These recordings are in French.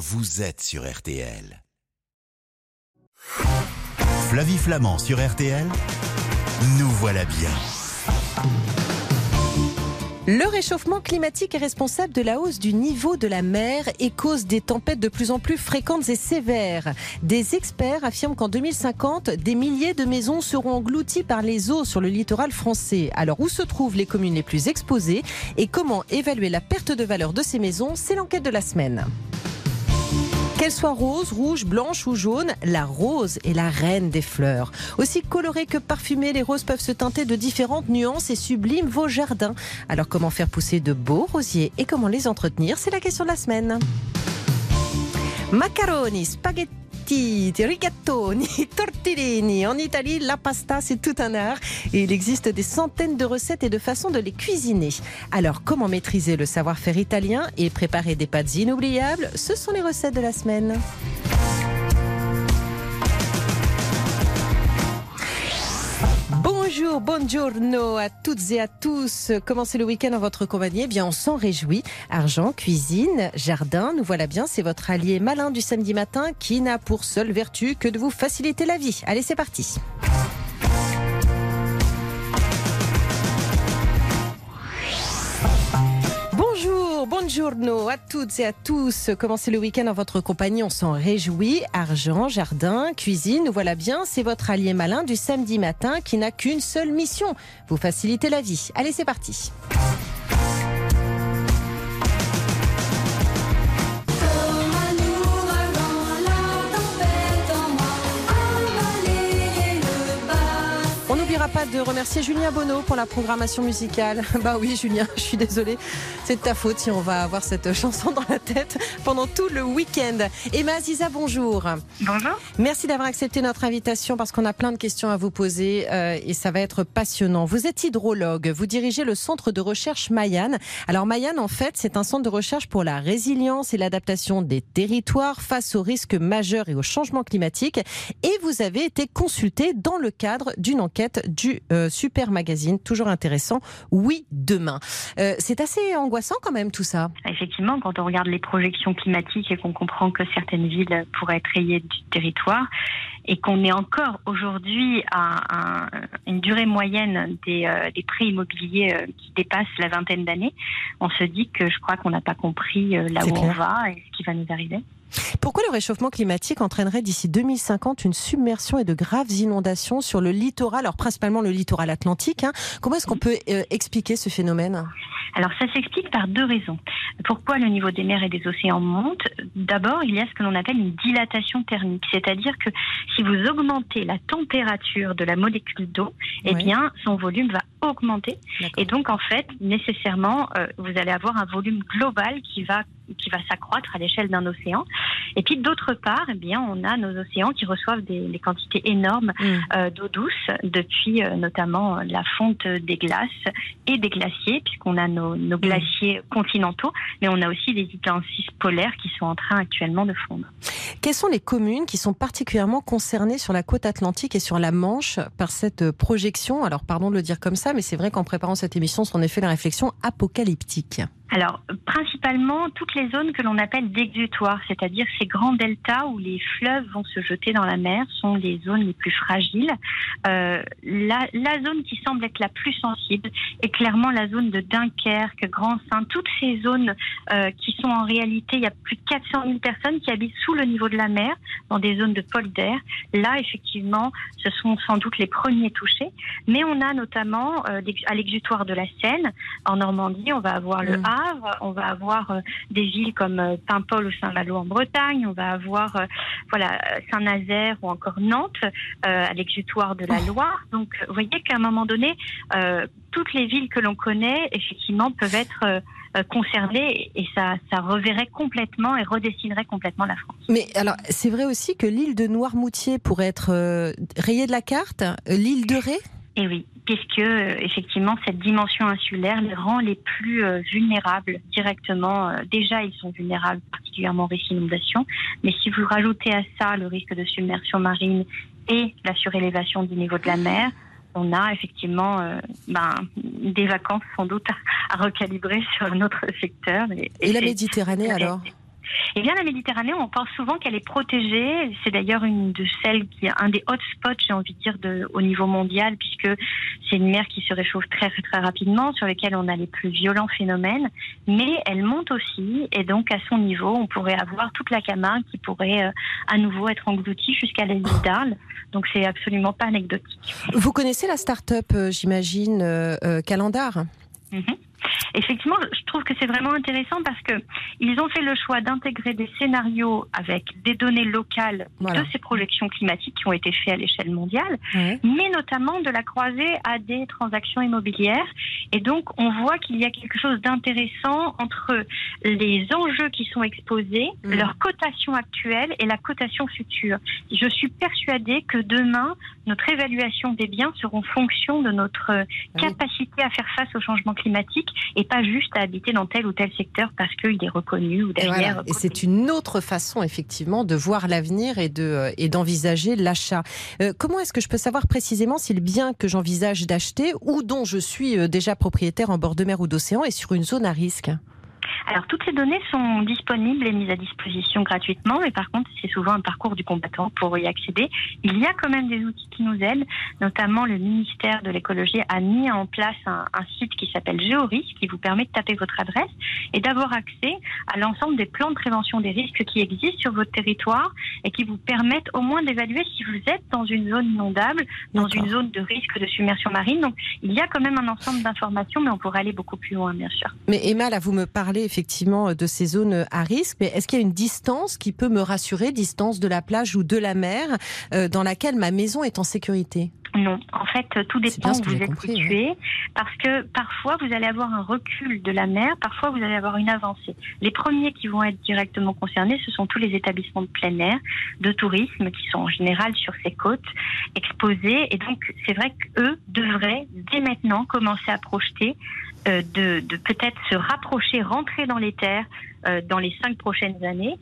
vous êtes sur RTL. Flavie Flamand sur RTL, nous voilà bien. Le réchauffement climatique est responsable de la hausse du niveau de la mer et cause des tempêtes de plus en plus fréquentes et sévères. Des experts affirment qu'en 2050, des milliers de maisons seront englouties par les eaux sur le littoral français. Alors où se trouvent les communes les plus exposées et comment évaluer la perte de valeur de ces maisons? C'est l'enquête de la semaine. Qu'elle soit rose, rouge, blanche ou jaune, la rose est la reine des fleurs. Aussi colorées que parfumées, les roses peuvent se teinter de différentes nuances et subliment vos jardins. Alors comment faire pousser de beaux rosiers et comment les entretenir? C'est la question de la semaine. Macaroni, spaghetti rigatoni, tortellini. En Italie, la pasta, c'est tout un art et il existe des centaines de recettes et de façons de les cuisiner. Alors, comment maîtriser le savoir-faire italien et préparer des pâtes inoubliables? Ce sont les recettes de la semaine. Bonjour, à toutes et à tous. Commencez le week-end en votre compagnie? Eh bien, on s'en réjouit. Argent, cuisine, jardin, nous voilà bien. C'est votre allié malin du samedi matin qui n'a pour seule vertu que de vous faciliter la vie. Allez, c'est parti. Bonjour, à toutes et à tous. Commencez le week-end en votre compagnie, on s'en réjouit. Argent, jardin, cuisine, nous voilà bien. C'est votre allié malin du samedi matin qui n'a qu'une seule mission, vous faciliter la vie. Allez, c'est parti. N'oubliera pas de remercier Julien Bonneau pour la programmation musicale. Bah oui, Julien, je suis désolée. C'est de ta faute si on va avoir cette chanson dans la tête pendant tout le week-end. Emma Aziza, bonjour. Bonjour. Merci d'avoir accepté notre invitation parce qu'on a plein de questions à vous poser euh, et ça va être passionnant. Vous êtes hydrologue, vous dirigez le centre de recherche Mayan. Alors Mayan, en fait, c'est un centre de recherche pour la résilience et l'adaptation des territoires face aux risques majeurs et au changement climatique. Et vous avez été consulté dans le cadre d'une enquête du euh, Super Magazine, toujours intéressant. Oui, demain. Euh, c'est assez angoissant quand même tout ça. Effectivement, quand on regarde les projections climatiques et qu'on comprend que certaines villes pourraient être rayées du territoire et qu'on est encore aujourd'hui à, à une durée moyenne des, euh, des prix immobiliers qui dépasse la vingtaine d'années, on se dit que je crois qu'on n'a pas compris là où on va et ce qui va nous arriver. Pourquoi le réchauffement climatique entraînerait d'ici 2050 une submersion et de graves inondations sur le littoral, alors principalement le littoral atlantique hein? Comment est-ce qu'on peut euh, expliquer ce phénomène? Alors ça s'explique par deux raisons. Pourquoi le niveau des mers et des océans monte? D'abord, il y a ce que l'on appelle une dilatation thermique, c'est-à-dire que si vous augmentez la température de la molécule d'eau, eh Oui. bien son volume va augmenter. Et donc en fait nécessairement euh, vous allez avoir un volume global qui va qui va s'accroître à l'échelle d'un océan. Et puis d'autre part, eh bien on a nos océans qui reçoivent des, des quantités énormes Mm. euh, d'eau douce depuis euh, notamment euh, la fonte des glaces et des glaciers, puisqu'on a nos, nos glaciers continentaux, mais on a aussi des incidences polaires qui sont en train actuellement de fondre. Quelles sont les communes qui sont particulièrement concernées sur la côte atlantique et sur la Manche par cette projection? Alors pardon de le dire comme ça, mais c'est vrai qu'en préparant cette émission, c'est en effet la réflexion apocalyptique. Alors, principalement, toutes les zones que l'on appelle d'exutoires, c'est-à-dire ces grands deltas où les fleuves vont se jeter dans la mer, sont les zones les plus fragiles. Euh, la, la zone qui semble être la plus sensible est clairement la zone de Dunkerque, Grand Saint, toutes ces zones euh, qui sont en réalité, il y a plus de 400 000 personnes qui habitent sous le niveau de la mer, dans des zones de polder. Là, effectivement, ce sont sans doute les premiers touchés. Mais on a notamment, euh, à l'exutoire de la Seine, en Normandie, on va avoir le Mm. On va avoir euh, des villes comme euh, Paimpol ou Saint-Malo en Bretagne, on va avoir euh, voilà Saint-Nazaire ou encore Nantes à l'exutoire de la Oh. Loire. Donc, vous voyez qu'à un moment donné, toutes les villes que l'on connaît, effectivement, peuvent être concernées et ça, ça reverrait complètement et redessinerait complètement la France. Mais alors, c'est vrai aussi que l'île de Noirmoutier pourrait être euh, rayée de la carte, l'île de Ré? Et oui, puisque euh, effectivement cette dimension insulaire les rend les plus euh, vulnérables directement. Euh, déjà, ils sont vulnérables, particulièrement aux risques d'inondation. Mais si vous rajoutez à ça le risque de submersion marine et la surélévation du niveau de la mer, on a effectivement euh, ben, des vacances sans doute à, à recalibrer sur notre secteur. Et la Méditerranée alors? Eh bien, la Méditerranée, on pense souvent qu'elle est protégée. C'est d'ailleurs une de celles qui est un des hotspots, j'ai envie de dire, au niveau mondial, puisque c'est une mer qui se réchauffe très, très rapidement, sur laquelle on a les plus violents phénomènes. Mais elle monte aussi, et donc à son niveau, on pourrait avoir toute la Camargue qui pourrait euh, à nouveau être engloutie jusqu'à l'île d'Arles. Donc c'est absolument pas anecdotique. Vous connaissez la start-up, euh, j'imagine, euh, euh, Mhm. Effectivement, je trouve que c'est vraiment intéressant parce que ils ont fait le choix d'intégrer des scénarios avec des données locales Voilà. de ces projections climatiques qui ont été faites à l'échelle mondiale, mais notamment de la croiser à des transactions immobilières. Et donc, on voit qu'il y a quelque chose d'intéressant entre les enjeux qui sont exposés, Mhm. leur cotation actuelle et la cotation future. Je suis persuadée que demain, notre évaluation des biens seront fonction de notre euh, oui. capacité à faire face au changement climatique et pas juste à habiter dans tel ou tel secteur parce qu'il est reconnu ou Et, derrière. voilà. Et c'est une autre façon, effectivement, de voir l'avenir et de euh, et d'envisager l'achat. Euh, comment est-ce que je peux savoir précisément si le bien que j'envisage d'acheter ou dont je suis déjà propriétaire en bord de mer ou d'océan est sur une zone à risque Alors toutes ces données sont disponibles et mises à disposition gratuitement, mais par contre c'est souvent un parcours du combattant pour y accéder. Il y a quand même des outils qui nous aident, notamment le ministère de l'écologie a mis en place un, un site qui s'appelle Géorisque qui vous permet de taper votre adresse et d'avoir accès à l'ensemble des plans de prévention des risques qui existent sur votre territoire et qui vous permettent au moins d'évaluer si vous êtes dans une zone inondable, dans une zone de risque de submersion marine. Donc il y a quand même un ensemble d'informations, mais on pourrait aller beaucoup plus loin bien sûr. Mais Emma, là, vous me parlez effectivement de ces zones à risque, mais est-ce qu'il y a une distance qui peut me rassurer, distance de la plage ou de la mer, euh, dans laquelle ma maison est en sécurité? Non, en fait, euh, tout dépend où vous êtes compris, situé, parce que parfois vous allez avoir un recul de la mer, parfois vous allez avoir une avancée. Les premiers qui vont être directement concernés, ce sont tous les établissements de plein air, de tourisme, qui sont en général sur ces côtes exposées, et donc c'est vrai qu'eux devraient dès maintenant commencer à projeter euh, de, de peut-être se rapprocher, rentrer dans les terres euh, dans les cinq prochaines années.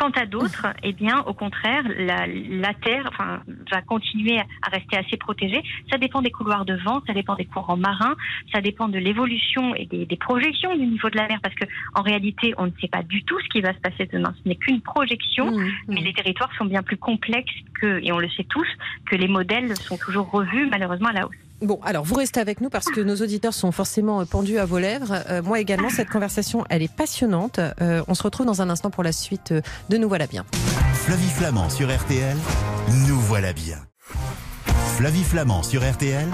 Quant à d'autres, eh bien, au contraire, la, la terre enfin, va continuer à rester assez protégée. Ça dépend des couloirs de vent, ça dépend des courants marins, ça dépend de l'évolution et des, des projections du niveau de la mer, parce que en réalité, on ne sait pas du tout ce qui va se passer demain. Ce n'est qu'une projection. Mmh, Mais mmh. les territoires sont bien plus complexes que, et on le sait tous, que les modèles sont toujours revus malheureusement à la hausse. Bon, alors vous restez avec nous parce que nos auditeurs sont forcément euh, pendus à vos lèvres. Euh, moi également, cette conversation, elle est passionnante. Euh, on se retrouve dans un instant pour la suite de Nous voilà bien. Flavie Flamand sur RTL, nous voilà bien. Flavie Flamand sur RTL,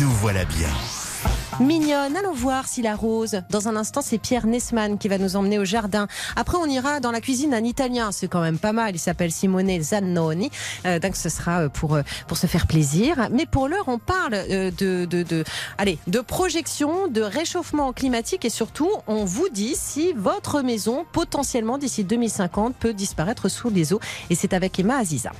nous voilà bien. Mignonne, allons voir si la rose. Dans un instant, c'est Pierre Nesman qui va nous emmener au jardin. Après, on ira dans la cuisine d'un Italien. C'est quand même pas mal. Il s'appelle Simone Zannoni. Euh, donc, ce sera euh, pour euh, pour se faire plaisir. Mais pour l'heure, on parle euh, de, de de allez de projection, de réchauffement climatique et surtout, on vous dit si votre maison potentiellement d'ici 2050 peut disparaître sous les eaux. Et c'est avec Emma Aziza.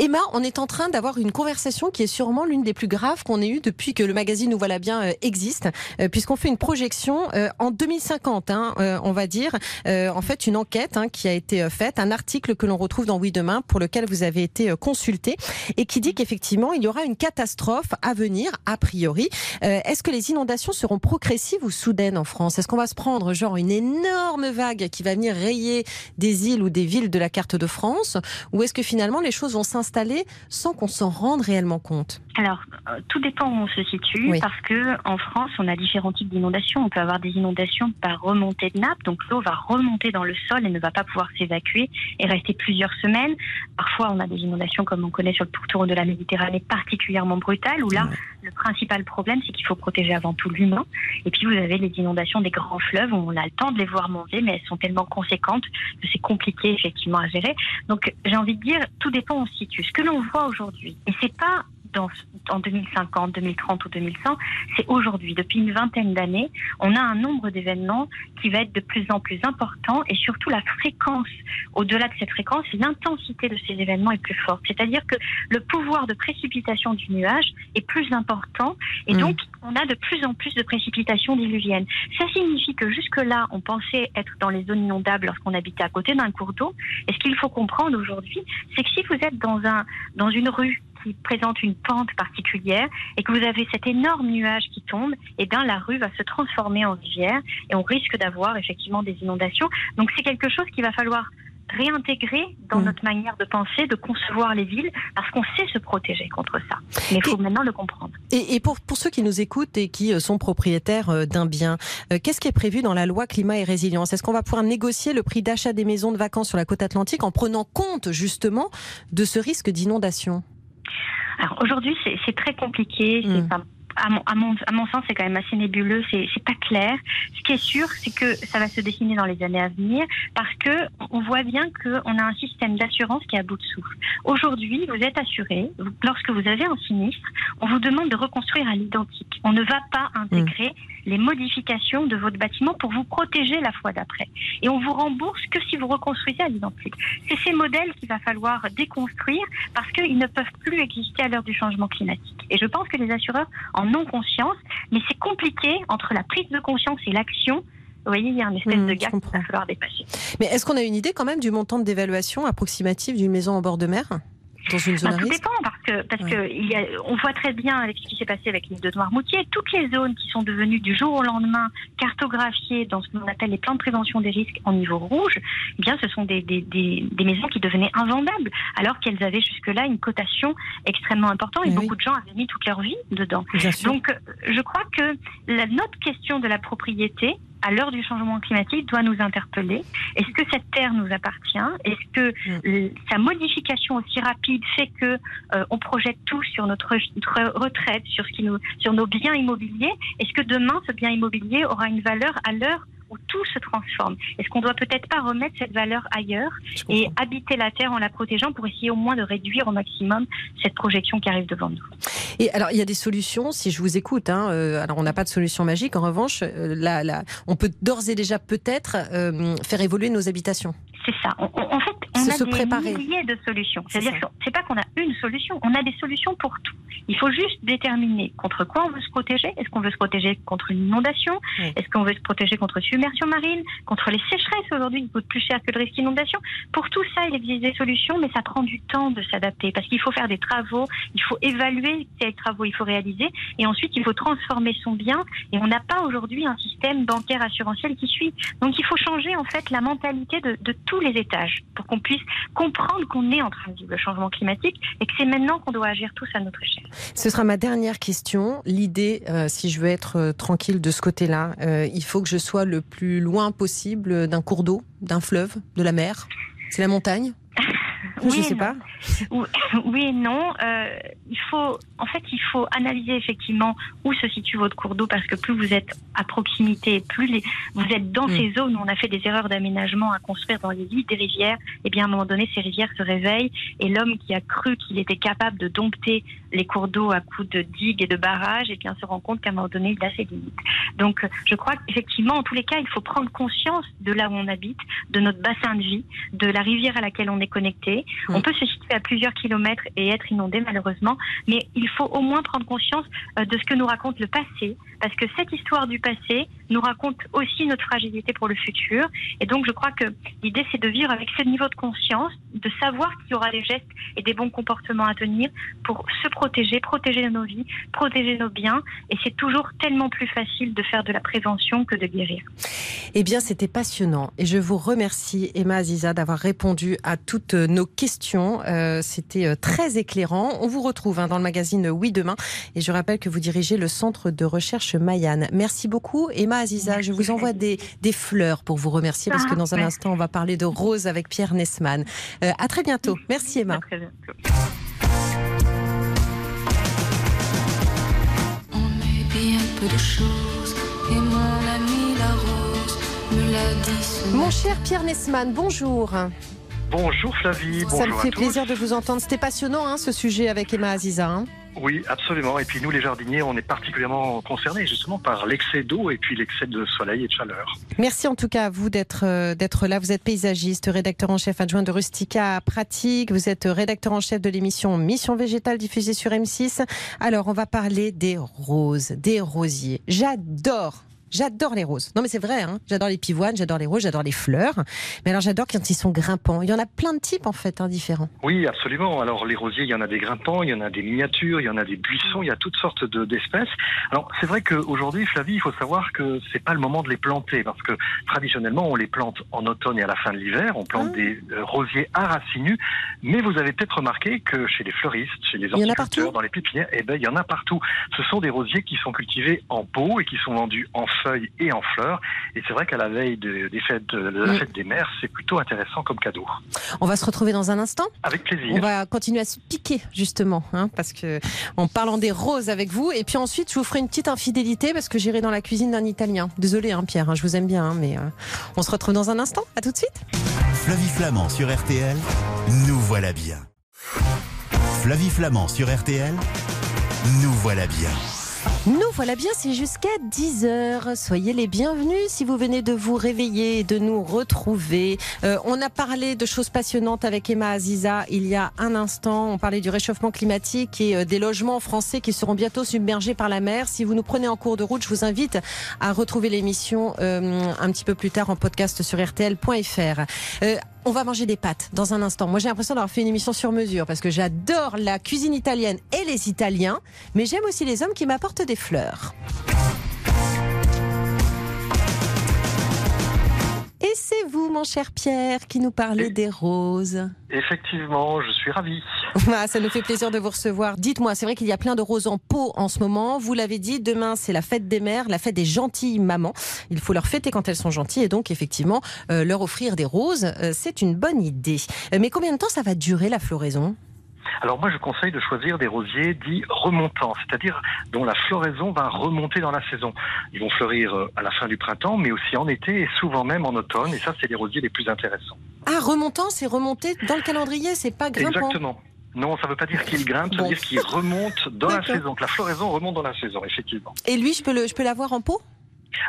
Emma, on est en train d'avoir une conversation qui est sûrement l'une des plus graves qu'on ait eues depuis que le magazine Nous voilà bien euh, existe, euh, puisqu'on fait une projection euh, en 2050, hein, on va dire, en fait une enquête hein, qui a été faite, un article que l'on retrouve dans Oui Demain, pour lequel vous avez été consulté, et qui dit qu'effectivement il y aura une catastrophe à venir, a priori. Est-ce que les inondations seront progressives ou soudaines en France? Est-ce qu'on va se prendre genre une énorme vague qui va venir rayer des îles ou des villes de la carte de France, ou est-ce que finalement les choses vont s'installer sans qu'on s'en rende réellement compte Alors, euh, tout dépend où on se situe, Oui. parce que en France, on a différents types d'inondations. On peut avoir des inondations par remontée de nappe, donc l'eau va remonter dans le sol et ne va pas pouvoir s'évacuer et rester plusieurs semaines. Parfois, on a des inondations comme on connaît sur le pourtour de la Méditerranée, particulièrement brutales, où là, le principal problème, c'est qu'il faut protéger avant tout l'humain. Et puis, vous avez les inondations des grands fleuves, où on a le temps de les voir monter, mais elles sont tellement conséquentes que c'est compliqué effectivement à gérer. Donc, j'ai envie de dire, tout dépend où on se situe. Ce que l'on voit aujourd'hui, et c'est pas dans, en 2050, 2030 ou 2100, c'est aujourd'hui. Depuis une vingtaine d'années, on a un nombre d'événements qui va être de plus en plus important et surtout la fréquence. Au-delà de cette fréquence, l'intensité de ces événements est plus forte. C'est-à-dire que le pouvoir de précipitation du nuage est plus important et Mm. donc on a de plus en plus de précipitations diluviennes. Ça signifie que jusque-là, on pensait être dans les zones inondables lorsqu'on habitait à côté d'un cours d'eau. Et ce qu'il faut comprendre aujourd'hui, c'est que si vous êtes dans, un, dans une rue qui présente une pente particulière et que vous avez cet énorme nuage qui tombe, et eh bien la rue va se transformer en rivière et on risque d'avoir effectivement des inondations. Donc c'est quelque chose qu'il va falloir réintégrer dans mm. notre manière de penser, de concevoir les villes, parce qu'on sait se protéger contre ça. Mais il faut maintenant le comprendre. Et, pour, pour, ceux qui nous écoutent et qui euh, sont propriétaires euh, d'un bien, euh, qu'est-ce qui est prévu dans la loi climat et résilience? Est-ce qu'on va pouvoir négocier le prix d'achat des maisons de vacances sur la côte atlantique en prenant compte justement de ce risque d'inondation? Alors aujourd'hui, c'est très compliqué. C'est mm à mon, à mon, à mon sens, c'est quand même assez nébuleux, c'est pas clair. Ce qui est sûr, c'est que ça va se dessiner dans les années à venir parce que on voit bien qu'on a un système d'assurance qui est à bout de souffle. Aujourd'hui, vous êtes assuré, lorsque vous avez un sinistre, on vous demande de reconstruire à l'identique. On ne va pas intégrer les modifications de votre bâtiment pour vous protéger la fois d'après. Et on vous rembourse que si vous reconstruisez à l'identique. C'est ces modèles qu'il va falloir déconstruire parce qu'ils ne peuvent plus exister à l'heure du changement climatique. Et je pense que les assureurs en ont conscience, mais c'est compliqué entre la prise de conscience et l'action. Vous voyez, il y a une espèce mmh, de gap qu'il va falloir dépasser. Mais est-ce qu'on a une idée quand même du montant d'évaluation approximative d'une maison en bord de mer? Dans une zone bah, Tout dépend parce que parce que il y a, on voit très bien avec ce qui s'est passé avec l'île de Noirmoutier, toutes les zones qui sont devenues du jour au lendemain cartographiées dans ce qu'on appelle les plans de prévention des risques en niveau rouge, eh bien ce sont des, des, des, des, maisons qui devenaient invendables alors qu'elles avaient jusque-là une cotation extrêmement importante et, beaucoup de gens avaient mis toute leur vie dedans. Donc je crois que la, notre question de la propriété à l'heure du changement climatique, doit nous interpeller. Est-ce que cette terre nous appartient? Est-ce que mm. sa modification aussi rapide fait que euh, on projette tout sur notre, notre, retraite, sur ce qui nous, sur nos biens immobiliers? Est-ce que demain ce bien immobilier aura une valeur à l'heure où tout se transforme. Est-ce qu'on doit peut-être pas remettre cette valeur ailleurs et habiter la Terre en la protégeant pour essayer au moins de réduire au maximum cette projection qui arrive devant nous? Et alors, il y a des solutions, si je vous écoute. Hein, euh, alors, on n'a pas de solution magique. En revanche, euh, là, on peut d'ores et déjà peut-être euh, faire évoluer nos habitations. C'est ça. en fait, on a des milliers de solutions. C'est-à-dire que c'est pas qu'on a une solution, on a des solutions pour tout. Il faut juste déterminer contre quoi on veut se protéger. Est-ce qu'on veut se protéger contre une inondation? Est-ce qu'on veut se protéger contre submersion marine? Contre les sécheresses aujourd'hui, qui coûtent plus cher que le risque d'inondation Pour tout ça, il existe des solutions, mais ça prend du temps de s'adapter parce qu'il faut faire des travaux, il faut évaluer quels travaux il faut réaliser et ensuite il faut transformer son bien. Et on n'a pas aujourd'hui un système bancaire assurantiel qui suit. Donc il faut changer en fait la mentalité de, de tous les étages pour qu'on comprendre qu'on est en train de vivre le changement climatique et que c'est maintenant qu'on doit agir tous à notre échelle. Ce sera ma dernière question. L'idée, euh, si je veux être euh, tranquille de ce côté-là, euh, il faut que je sois le plus loin possible d'un cours d'eau, d'un fleuve, de la mer. C'est la montagne? Oui, je sais pas. Oui et non. Euh, il faut, en fait, il faut analyser effectivement où se situe votre cours d'eau parce que plus vous êtes à proximité, plus les, vous êtes dans mm. ces zones où on a fait des erreurs d'aménagement à construire dans les lits des rivières. Et eh bien, à un moment donné, ces rivières se réveillent et l'homme qui a cru qu'il était capable de dompter les cours d'eau à coups de digues et de barrages, et eh bien, se rend compte qu'à un moment donné, il a ses limites. Donc, je crois qu'effectivement, en tous les cas, il faut prendre conscience de là où on habite, de notre bassin de vie, de la rivière à laquelle on est connecté. Mm. On peut se situer à plusieurs kilomètres et être inondé malheureusement, mais il faut au moins prendre conscience euh, de ce que nous raconte le passé, parce que cette histoire du passé nous raconte aussi notre fragilité pour le futur. Et donc je crois que l'idée c'est de vivre avec ce niveau de conscience, de savoir qu'il y aura des gestes et des bons comportements à tenir pour se protéger, protéger nos vies, protéger nos biens. Et c'est toujours tellement plus facile de faire de la prévention que de guérir. Eh bien c'était passionnant et je vous remercie Emma Aziza d'avoir répondu à toutes nos questions. Euh, c'était euh, très éclairant. On vous retrouve hein, dans le magazine Oui Demain et je rappelle que vous dirigez le centre de recherche Mayane. Merci beaucoup Emma Aziza. Je vous envoie des, des, fleurs pour vous remercier parce que dans un instant on va parler de rose avec Pierre Nesman. Euh, à très bientôt. Merci Emma. très bientôt. On est bien peu de choses et mon ami la rose me l'a dit. Mon cher Pierre Nesman, bonjour. Bonjour Flavie. Ça me fait plaisir de vous entendre. C'était passionnant hein, ce sujet avec Emma Aziza. Hein. Oui, absolument. Et puis nous, les jardiniers, on est particulièrement concernés justement par l'excès d'eau et puis l'excès de soleil et de chaleur. Merci en tout cas à vous d'être euh, d'être là. Vous êtes paysagiste, rédacteur en chef adjoint de Rustica Pratique. Vous êtes rédacteur en chef de l'émission Mission végétale diffusée sur M6. Alors, on va parler des roses, des rosiers. J'adore J'adore les roses. Non mais c'est vrai, hein. j'adore les pivoines, j'adore les roses, j'adore les fleurs. Mais alors j'adore quand ils sont grimpants. Il y en a plein de types en fait, hein, différents. Oui, absolument. Alors les rosiers, il y en a des grimpants, il y en a des miniatures, il y en a des buissons, il y a toutes sortes de- d'espèces. Alors c'est vrai qu'aujourd'hui, Flavie, il faut savoir que c'est pas le moment de les planter parce que traditionnellement on les plante en automne et à la fin de l'hiver. On plante Ah. des euh, rosiers à racines nues. Mais vous avez peut-être remarqué que chez les fleuristes, chez les horticulteurs, dans les pépinières, eh ben il y en a partout. Ce sont des rosiers qui sont cultivés en pot et qui sont vendus en feuilles et en fleurs. Et c'est vrai qu'à la veille de, des fêtes, de la Mm. fête des mères, c'est plutôt intéressant comme cadeau. On va se retrouver dans un instant. Avec plaisir. On va continuer à se piquer justement, hein, parce que en parlant des roses avec vous, et puis ensuite je vous ferai une petite infidélité parce que j'irai dans la cuisine d'un Italien. Désolé, hein, Pierre, hein, je vous aime bien, hein, mais euh, on se retrouve dans un instant. À tout de suite. Flavie Flamand sur RTL, nous voilà bien. Flavie Flamand sur RTL, nous voilà bien. Nous voilà bien, c'est jusqu'à 10h. Soyez les bienvenus si vous venez de vous réveiller et de nous retrouver. Euh, on a parlé de choses passionnantes avec Emma Aziza il y a un instant. On parlait du réchauffement climatique et euh, des logements français qui seront bientôt submergés par la mer. Si vous nous prenez en cours de route, je vous invite à retrouver l'émission euh, un petit peu plus tard en podcast sur rtl.fr. On va manger des pâtes dans un instant. Moi, j'ai l'impression d'avoir fait une émission sur mesure parce que j'adore la cuisine italienne et les Italiens, mais j'aime aussi les hommes qui m'apportent des fleurs. Et c'est vous, mon cher Pierre, qui nous parlez Et- des roses. Effectivement, je suis ravi. Ah, ça nous fait plaisir de vous recevoir. Dites-moi, c'est vrai qu'il y a plein de roses en pot en ce moment. Vous l'avez dit, demain c'est la fête des mères, la fête des gentilles mamans. Il faut leur fêter quand elles sont gentilles et donc effectivement euh, leur offrir des roses, euh, c'est une bonne idée. Euh, mais combien de temps ça va durer la floraison? Alors moi, je conseille de choisir des rosiers dits remontants, c'est-à-dire dont la floraison va remonter dans la saison. Ils vont fleurir euh, à la fin du printemps, mais aussi en été et souvent même en automne. Et ça, c'est les rosiers les plus intéressants. Ah, remontant, c'est remonter dans le calendrier, c'est pas grimpant. Exactement. Non, ça ne veut pas dire qu'il grimpe, ça Bon. veut dire qu'il remonte dans la saison. Que la floraison remonte dans la saison, effectivement. Et lui, je peux le, je peux l'avoir en pot?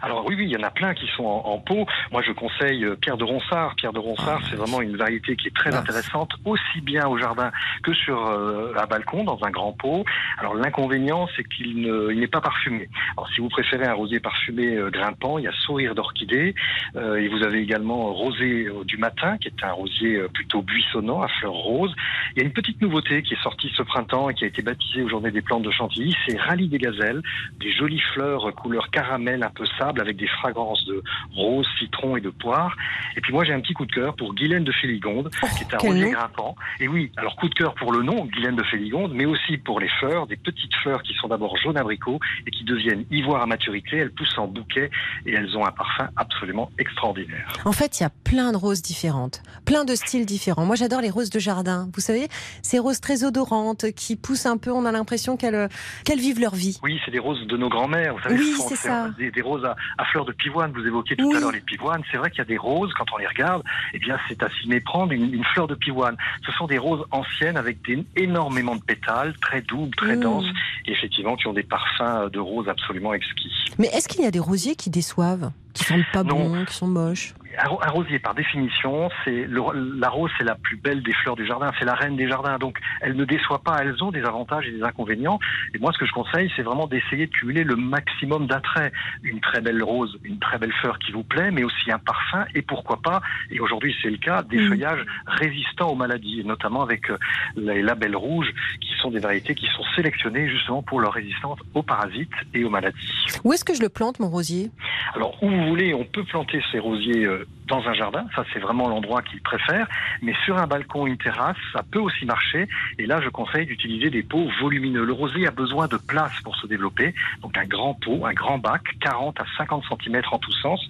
Alors oui, oui, il y en a plein qui sont en, en pot. Moi, je conseille euh, Pierre de Ronsard. Pierre de Ronsard, c'est vraiment une variété qui est très Ah. intéressante, aussi bien au jardin que sur euh, un balcon, dans un grand pot. Alors l'inconvénient, c'est qu'il ne- il n'est pas parfumé. Alors si vous préférez un rosier parfumé euh, grimpant, il y a Sourire d'orchidée. Et vous avez également Rosé du matin, qui est un rosier plutôt buissonnant, à fleurs roses. Il y a une petite nouveauté qui est sortie ce printemps et qui a été baptisée aux Journées des plantes de Chantilly, c'est Rallye des gazelles, des jolies fleurs couleur caramel, un peu sable, avec des fragrances de rose, citron et de poire. Et puis moi j'ai un petit coup de cœur pour Guylaine de Féligonde, qui est un Oh, rosier grimpant. Et oui, alors coup de cœur pour le nom, Guylaine de Féligonde, mais aussi pour les fleurs, des petites fleurs qui sont d'abord jaune abricot et qui deviennent ivoire à maturité. Elles poussent en bouquet et elles ont un parfum absolument extraordinaire. En fait, il y a plein de roses différentes, plein de styles différents. Moi, j'adore les roses de jardin. Vous savez, ces roses très odorantes qui poussent un peu, on a l'impression qu'elles qu'elles vivent leur vie. Oui, c'est des roses de nos grands-mères. Vous savez, Oui, ce sont c'est ces- ça. Des, des roses à, à fleurs de pivoine. Vous évoquiez tout Oui. à l'heure les pivoines. C'est vrai qu'il y a des roses, quand on les regarde, eh bien, c'est à s'y méprendre une, une fleur de pivoine. Ce sont des roses anciennes avec des, énormément de pétales, très doubles, très Mmh. denses, et effectivement, qui ont des parfums de roses absolument exquis. Mais est-ce qu'il y a des rosiers qui déçoivent, qui sentent pas Non. bon, qui sont moches? Un, ro- un rosier, par définition, c'est le- la rose, c'est la plus belle des fleurs du jardin, c'est la reine des jardins. Donc, elle ne déçoit pas. Elles ont des avantages et des inconvénients. Et moi, ce que je conseille, c'est vraiment d'essayer de cumuler le maximum d'attraits. Une très belle rose, une très belle fleur qui vous plaît, mais aussi un parfum et pourquoi pas, et aujourd'hui c'est le cas, des feuillages résistants aux maladies, notamment avec euh, les labels rouges, qui sont des variétés qui sont sélectionnées justement pour leur résistance aux parasites et aux maladies. Où est-ce que je le plante, mon rosier? Alors, où vous voulez, on peut planter ces rosiers uh, dans un jardin, ça c'est vraiment l'endroit qu'ils préfèrent, mais sur un balcon, une terrasse, ça peut aussi marcher. Et là, je conseille d'utiliser des pots volumineux. Le rosier a besoin de place pour se développer, donc un grand pot, un grand bac, 40 à 50 cm en tous sens,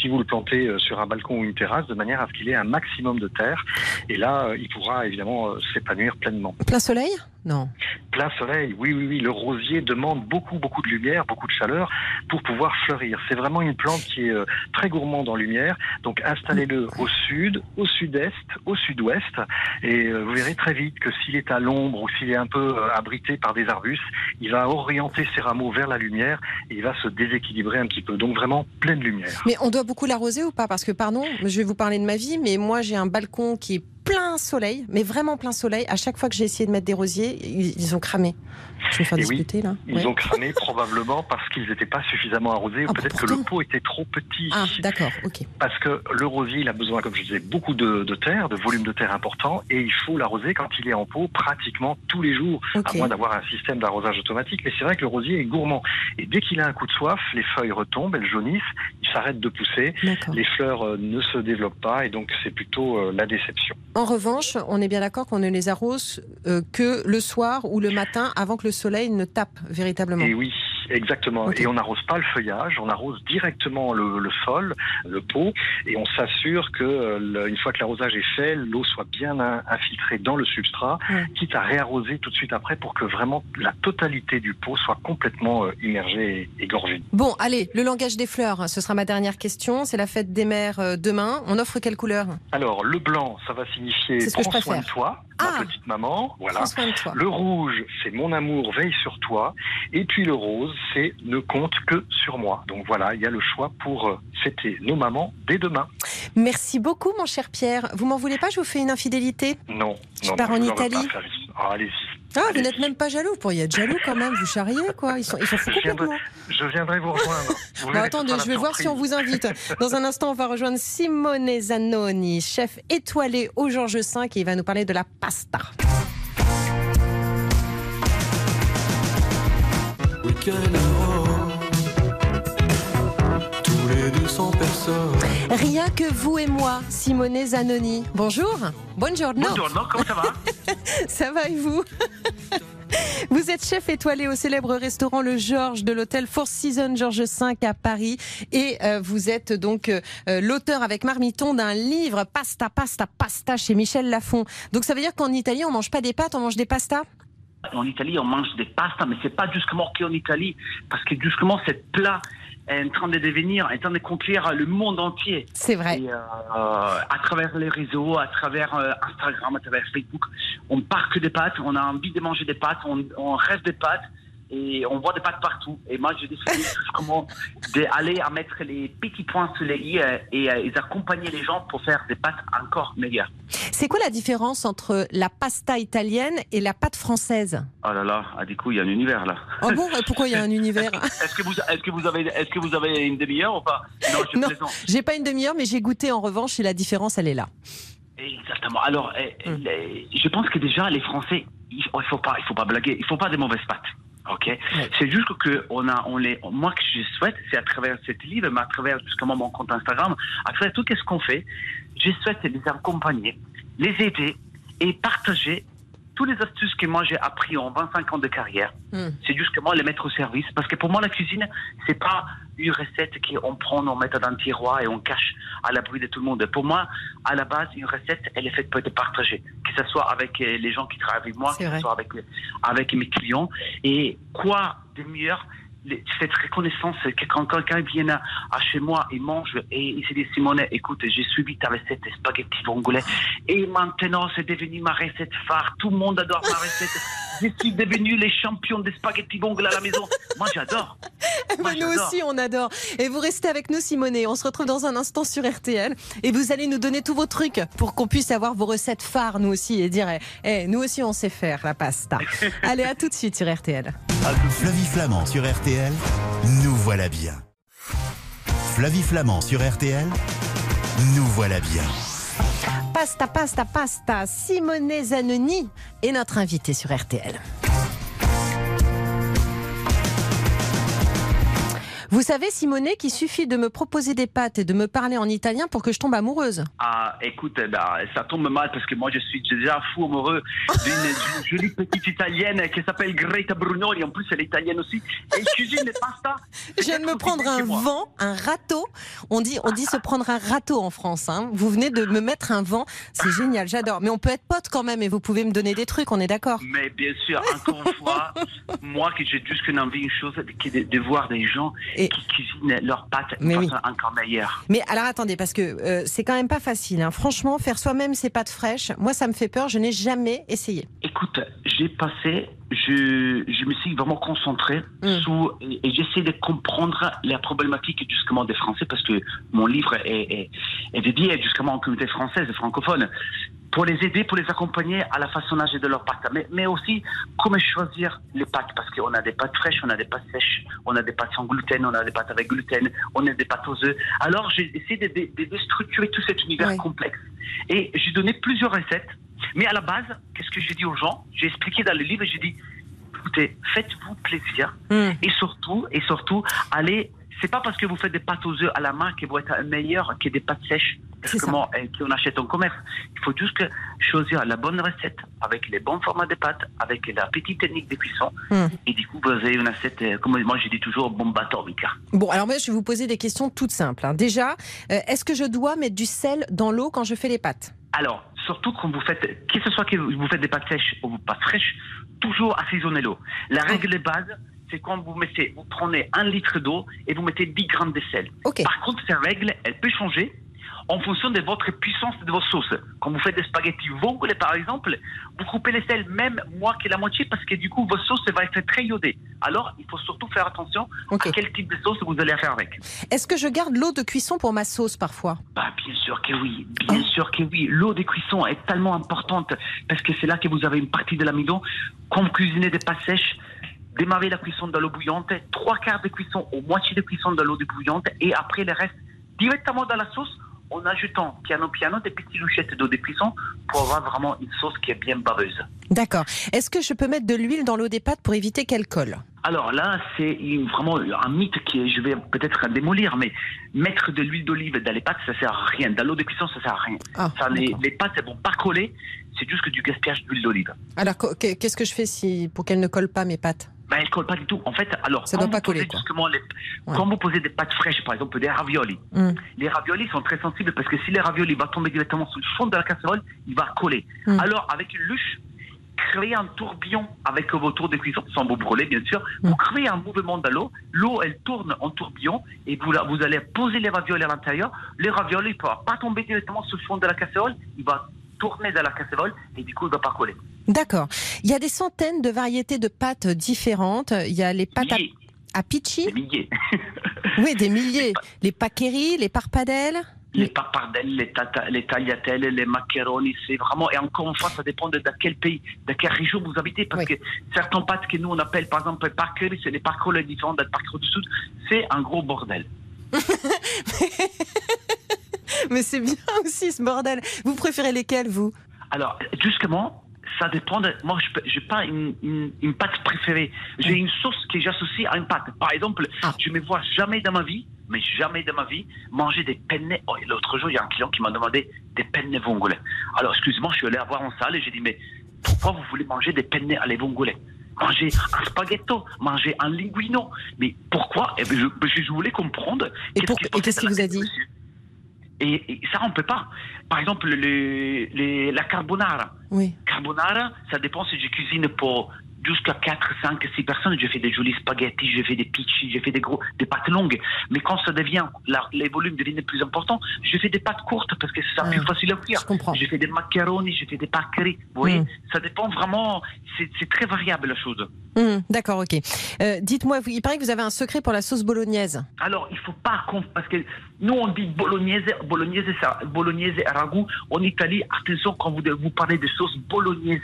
si vous le plantez euh, sur un balcon ou une terrasse, de manière à ce qu'il ait un maximum de terre. Et là, euh, il pourra évidemment euh, s'épanouir pleinement. Plein soleil? Non. Plein soleil, oui, oui, oui. Le rosier demande beaucoup, beaucoup de lumière, beaucoup de chaleur pour pouvoir fleurir. C'est vraiment une plante qui est très gourmande en lumière. Donc installez-le au sud, au sud-est, au sud-ouest, et euh, vous verrez très vite que s'il est à l'ombre ou s'il est un peu euh, abrité par des arbustes, il va orienter ses rameaux vers la lumière et il va se déséquilibrer un petit peu. Donc vraiment pleine lumière. Mais on doit beaucoup l'arroser ou pas? Parce que, pardon, je vais vous parler de ma vie, mais moi j'ai un balcon qui est plein soleil, mais vraiment plein soleil. À chaque fois que j'ai essayé de mettre des rosiers, ils, ont cramé. Je vais faire discuter là. Ils ont cramé probablement parce qu'ils n'étaient pas suffisamment arrosés ou ah, peut-être que le pot était trop petit. Ah, d'accord, ok. Parce que le rosier, il a besoin, comme je disais, beaucoup de, terre, de volume de terre important, et il faut l'arroser quand il est en pot pratiquement tous les jours, à moins d'avoir un système d'arrosage automatique. Mais c'est vrai que le rosier est gourmand. Et dès qu'il a un coup de soif, les feuilles retombent, elles jaunissent, il s'arrête de pousser, les fleurs euh, ne se développent pas, et donc c'est plutôt euh, la déception. En revanche, on est bien d'accord qu'on ne les arrose euh, que le soir ou le matin avant que le soleil ne tape véritablement. Exactement. Et on n'arrose pas le feuillage, on arrose directement le, sol, le pot, et on s'assure que une fois que l'arrosage est fait, l'eau soit bien infiltrée dans le substrat, quitte à réarroser tout de suite après pour que vraiment la totalité du pot soit complètement immergée et égorgée. Bon, allez, le langage des fleurs, ce sera ma dernière question. C'est la fête des mères demain. On offre quelle couleur? Alors, le blanc, ça va signifier prends soin de toi, ma ah. petite maman. Voilà. Le rouge, c'est mon amour, veille sur toi. Et puis le rose, c'est ne compte que sur moi. Donc voilà, il y a le choix pour euh, fêter nos mamans dès demain. Merci beaucoup, mon cher Pierre. Vous m'en voulez pas Je vous fais une infidélité? Non. Je pars en Italie? Ah, allez-y. Ah, vous n'êtes même pas jaloux. Vous pourriez être jaloux quand même. Vous charriez, quoi. Ils sont, ils sont fous complètement. Je viendrai vous rejoindre. attendez, je vais voir si on vous invite. Dans un instant, on va rejoindre Simone Zanoni, chef étoilé au Georges V, et il va nous parler de la pasta. Tous les 200 personnes. Rien que vous et moi, Simone Zanoni. Bonjour. Bonjour. Bonjour, comment ça va? Ça va et vous? Vous êtes chef étoilé au célèbre restaurant Le Georges de l'hôtel Four Seasons Georges V à Paris et euh, vous êtes donc euh, euh, l'auteur avec Marmiton d'un livre Pasta, Pasta, Pasta chez Michel Lafon. Donc ça veut dire qu'en Italie on mange pas des pâtes, on mange des pastas? En Italie, on mange des pastas, mais c'est pas justement qu'en Italie, parce que justement, cette plat est en train de devenir, est en train de conquérir le monde entier. C'est vrai. Euh, à travers les réseaux, à travers euh, Instagram, à travers Facebook, on part que des pâtes, on a envie de manger des pâtes, on, on rêve des pâtes et on voit des pâtes partout. Et moi, j'ai décidé comment d'aller à mettre les petits points sur les i euh, et, et, accompagner les gens pour faire des pâtes encore meilleures. C'est quoi la différence entre la pasta italienne et la pâte française? Oh là là, ah, du coup, il y a un univers là. Oh bon, pourquoi il y a un univers? Est-ce que, vous, est que, vous avez, est que vous avez une demi-heure ou pas? Non, je non, j'ai pas une demi-heure, mais j'ai goûté en revanche et la différence, elle est là. Exactement. Alors, eh, hum. eh, je pense que déjà, les Français, il ne faut, pas, il faut pas blaguer, il ne faut pas des mauvaises pâtes. Ok? C'est juste que on a, on les, moi que je souhaite, c'est à travers cette livre, mais à travers justement mon compte Instagram, à travers tout ce qu'on fait, je souhaite les accompagner, les aider et partager toutes les astuces que moi j'ai appris en 25 ans de carrière, hmm. c'est justement les mettre au service. Parce que pour moi, la cuisine, c'est pas une recette qu'on prend, on met dans un tiroir et on cache à l'abri de tout le monde. Pour moi, à la base, une recette, elle est faite pour être partagée. Que ce soit avec euh, les gens qui travaillent avec moi, que ce soit avec, avec mes clients. Et quoi de cette reconnaissance que quand quelqu'un vient à, chez moi et mange et il s'est dit Simone écoute j'ai suivi ta recette de spaghetti vongolais et maintenant c'est devenu ma recette phare. Tout le monde adore ma recette. Je suis devenu les champions des spaghetti vongolais à la maison. Moi j'adore. Nous aussi on adore. Et vous restez avec nous Simone. On se retrouve dans un instant sur RTL et vous allez nous donner tous vos trucs pour qu'on puisse avoir vos recettes phares nous aussi et dire eh, nous aussi on sait faire la pasta. Allez à tout de suite sur RTL Flavie Flamand sur RTL, nous voilà bien. Flavie Flamand sur RTL, nous voilà bien. Pasta, pasta, pasta. Simone Zanoni est notre invité sur RTL. Vous savez, Simonet, qu'il suffit de me proposer des pâtes et de me parler en italien pour que je tombe amoureuse. Ah, écoute, eh ben, ça tombe mal parce que moi, je suis déjà fou amoureux d'une jolie petite italienne qui s'appelle Greta Brunoni. En plus, elle est italienne aussi. Et cuisine des pasta. Je viens de me prendre un vent, un râteau. On dit, on dit se prendre un râteau en France. Hein. Vous venez de me mettre un vent. C'est génial, j'adore. Mais on peut être potes quand même et vous pouvez me donner des trucs, on est d'accord Mais bien sûr, encore une fois, moi, j'ai juste une envie, une chose, qui de voir des gens et... qui cuisinent leurs pâtes mais encore meilleures. Mais alors attendez, parce que euh, c'est quand même pas facile. Hein. Franchement, faire soi-même ses pâtes fraîches, moi ça me fait peur. Je n'ai jamais essayé. Écoute, j'ai passé, je, je me suis vraiment concentré mm. sous et, j'essaie de comprendre la problématique justement des Français parce que mon livre est, est, est dédié justement aux communautés françaises et francophones. pour les aider, pour les accompagner à la façonnage de leurs pâtes. Mais, mais aussi, comment choisir les pâtes Parce qu'on a des pâtes fraîches, on a des pâtes sèches, on a des pâtes sans gluten, on a des pâtes avec gluten, on a des pâtes aux œufs. Alors, j'ai essayé de, de, de, structurer tout cet univers complexe. Et j'ai donné plusieurs recettes. Mais à la base, qu'est-ce que j'ai dit aux gens? J'ai expliqué dans le livre, j'ai dit, écoutez, faites-vous plaisir. Mm. Et surtout, et surtout, allez c'est pas parce que vous faites des pâtes aux œufs à la main qu'elles vont être meilleures que des pâtes sèches qu'on achète en commerce. Il faut juste choisir la bonne recette avec les bons formats de pâtes, avec la petite technique de cuisson. Hmm. Et du coup, vous avez une assiette, euh, comme moi je dis toujours, bombe atomique. Bon, alors moi je vais vous poser des questions toutes simples. Hein. Déjà, euh, est-ce que je dois mettre du sel dans l'eau quand je fais les pâtes? Alors, surtout quand vous faites, que ce soit que vous faites des pâtes sèches ou des pâtes fraîches, toujours assaisonner l'eau. La règle de base, c'est quand vous mettez, vous prenez un litre d'eau et vous mettez 10 grammes de sel. Par contre, cette règle, elle peut changer en fonction de votre puissance de vos sauces. Quand vous faites des spaghettis vongole, par exemple, vous coupez les sels même moins que la moitié parce que du coup, votre sauce va être très iodée. Alors, il faut surtout faire attention à quel type de sauce vous allez faire avec. Est-ce que je garde l'eau de cuisson pour ma sauce parfois? Bah, Bien sûr que oui, bien oh. sûr que oui. L'eau de cuisson est tellement importante parce que c'est là que vous avez une partie de l'amidon. Quand vous cuisinez des pâtes sèches, démarrer la cuisson dans l'eau bouillante, trois quarts de cuisson ou moitié de cuisson dans l'eau bouillante et après le reste directement dans la sauce en ajoutant piano piano des petites louchettes d'eau de cuisson pour avoir vraiment une sauce qui est bien baveuse. D'accord. Est-ce que je peux mettre de l'huile dans l'eau des pâtes pour éviter qu'elle colle? Alors là, c'est vraiment un mythe que je vais peut-être démolir, mais mettre de l'huile d'olive dans les pâtes, ça sert à rien. Dans l'eau de cuisson, ça sert à rien. Ah, les, pâtes, elles vont pas coller. C'est juste que du gaspillage d'huile d'olive. Alors, qu'est-ce que je fais si, pour qu'elles ne collent pas mes pâtes? Ben, elle colle pas du tout. En fait, alors, ça quand, pas coller, quand vous posez des pâtes fraîches, par exemple des raviolis, mm. les raviolis sont très sensibles parce que si les raviolis vont tomber directement sur le fond de la casserole, il va coller. Mm. Alors, avec une luche, créez un tourbillon avec vos tours de cuisson, sans vous brûler bien sûr. Vous mm. créez un mouvement de l'eau, l'eau elle tourne en tourbillon et vous, vous allez poser les raviolis à l'intérieur. Les raviolis ne vont pas tomber directement sur le fond de la casserole, il va tourner dans la casserole et du coup il ne va pas coller. D'accord. Il y a des centaines de variétés de pâtes différentes. Il y a les pâtes à, à Des milliers. oui, des milliers. Les paqueries, les parpadelles les pappardelles, les, les tagliatelles, les macaronis, c'est vraiment, et encore une fois, ça dépend de, quel pays, de quelle région vous habitez, parce que certains pâtes que nous on appelle par exemple les c'est les parcours différents des parcours du Sud, c'est un gros bordel. Mais c'est bien aussi ce bordel. Vous préférez lesquels, vous? Alors, justement, ça dépend de. Moi, je n'ai pas une, une, pâte préférée. J'ai une sauce que j'associe à une pâte. Par exemple, ah. je ne me vois jamais dans ma vie, mais jamais dans ma vie, manger des penne. Oh, L'autre jour, il y a un client qui m'a demandé des penne vongole. Alors, excusez-moi, je suis allé voir en salle et j'ai dit, mais pourquoi vous voulez manger des penne à vongole manger un spaghetto, manger un linguino. Mais pourquoi? Eh ben, je, je, voulais comprendre. Et qu'est-ce qu'il vous a dit? Et, ça, on peut pas. Par exemple, le, la carbonara. Oui. Carbonara, ça dépend si je cuisine pour jusqu'à 4, 5, 6 personnes. Je fais des jolis spaghettis, je fais des pitchis, je fais des gros, des pâtes longues. Mais quand ça devient, les volumes deviennent plus importants, je fais des pâtes courtes parce que c'est plus ah, facile à cuire. Je, fais des macaronis, je fais des pâqueries. Vous voyez, mm. ça dépend vraiment, c'est très variable la chose. Mm, d'accord, ok. Euh, dites-moi, il paraît que vous avez un secret pour la sauce bolognaise. Alors, il faut pas, parce que nous on dit bolognaise, bolognaise, bolognaise et ragoût. En Italie, attention quand vous, vous parlez de sauce bolognaise,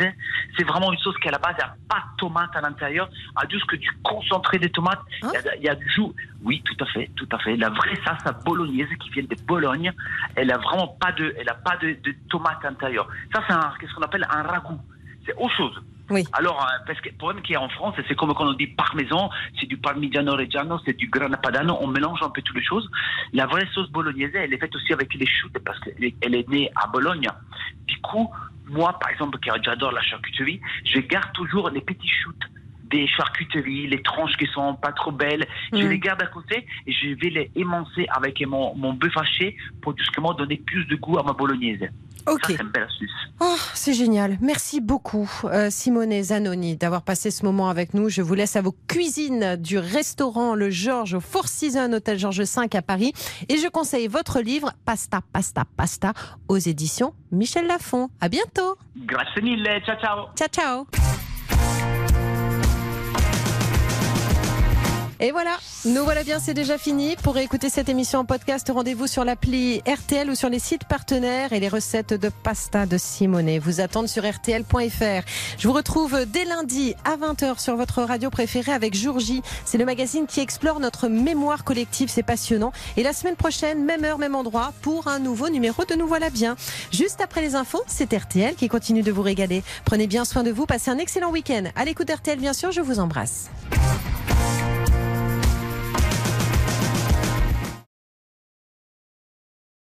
c'est vraiment une sauce qui à la base n'a pas de tomate à l'intérieur, a juste que du concentré de tomates. Hein il, y a, du jus. Oui, tout à fait, tout à fait. La vraie sauce bolognaise qui vient de Bologne, elle a vraiment pas de, elle a pas de, de tomate à l'intérieur. Ça, c'est ce qu'on appelle un ragoût. C'est autre chose. Oui. Alors, euh, parce que le problème qu'il y a en France, c'est comme quand on dit parmesan, c'est du parmigiano reggiano, c'est du grana padano, on mélange un peu toutes les choses. La vraie sauce bolognaise, elle est faite aussi avec les choux, parce qu'elle est née à Bologne. Du coup, moi, par exemple, qui j'adore la charcuterie, je garde toujours les petits shoots des charcuteries, les tranches qui sont pas trop belles, je mm. les garde à côté et je vais les émancer avec mon, mon bœuf haché pour justement donner plus de goût à ma bolognaise. Ok. Oh, c'est génial. Merci beaucoup, euh, Simone Zanoni, d'avoir passé ce moment avec nous. Je vous laisse à vos cuisines du restaurant Le Georges au Four Seasons Hôtel Georges V à Paris. Et je conseille votre livre Pasta, Pasta, Pasta aux éditions Michel Lafon. À bientôt. Grazie mille. Ciao, ciao. Ciao, ciao. Et voilà, nous voilà bien, c'est déjà fini. Pour écouter cette émission en podcast, rendez-vous sur l'appli RTL ou sur les sites partenaires et les recettes de pasta de Simone vous attendent sur rtl.fr. Je vous retrouve dès lundi à 20h sur votre radio préférée avec Jour. C'est le magazine qui explore notre mémoire collective, c'est passionnant. Et la semaine prochaine, même heure, même endroit, pour un nouveau numéro de Nous voilà bien. Juste après les infos, c'est RTL qui continue de vous régaler. Prenez bien soin de vous, passez un excellent week-end. À l'écoute RTL, bien sûr, je vous embrasse.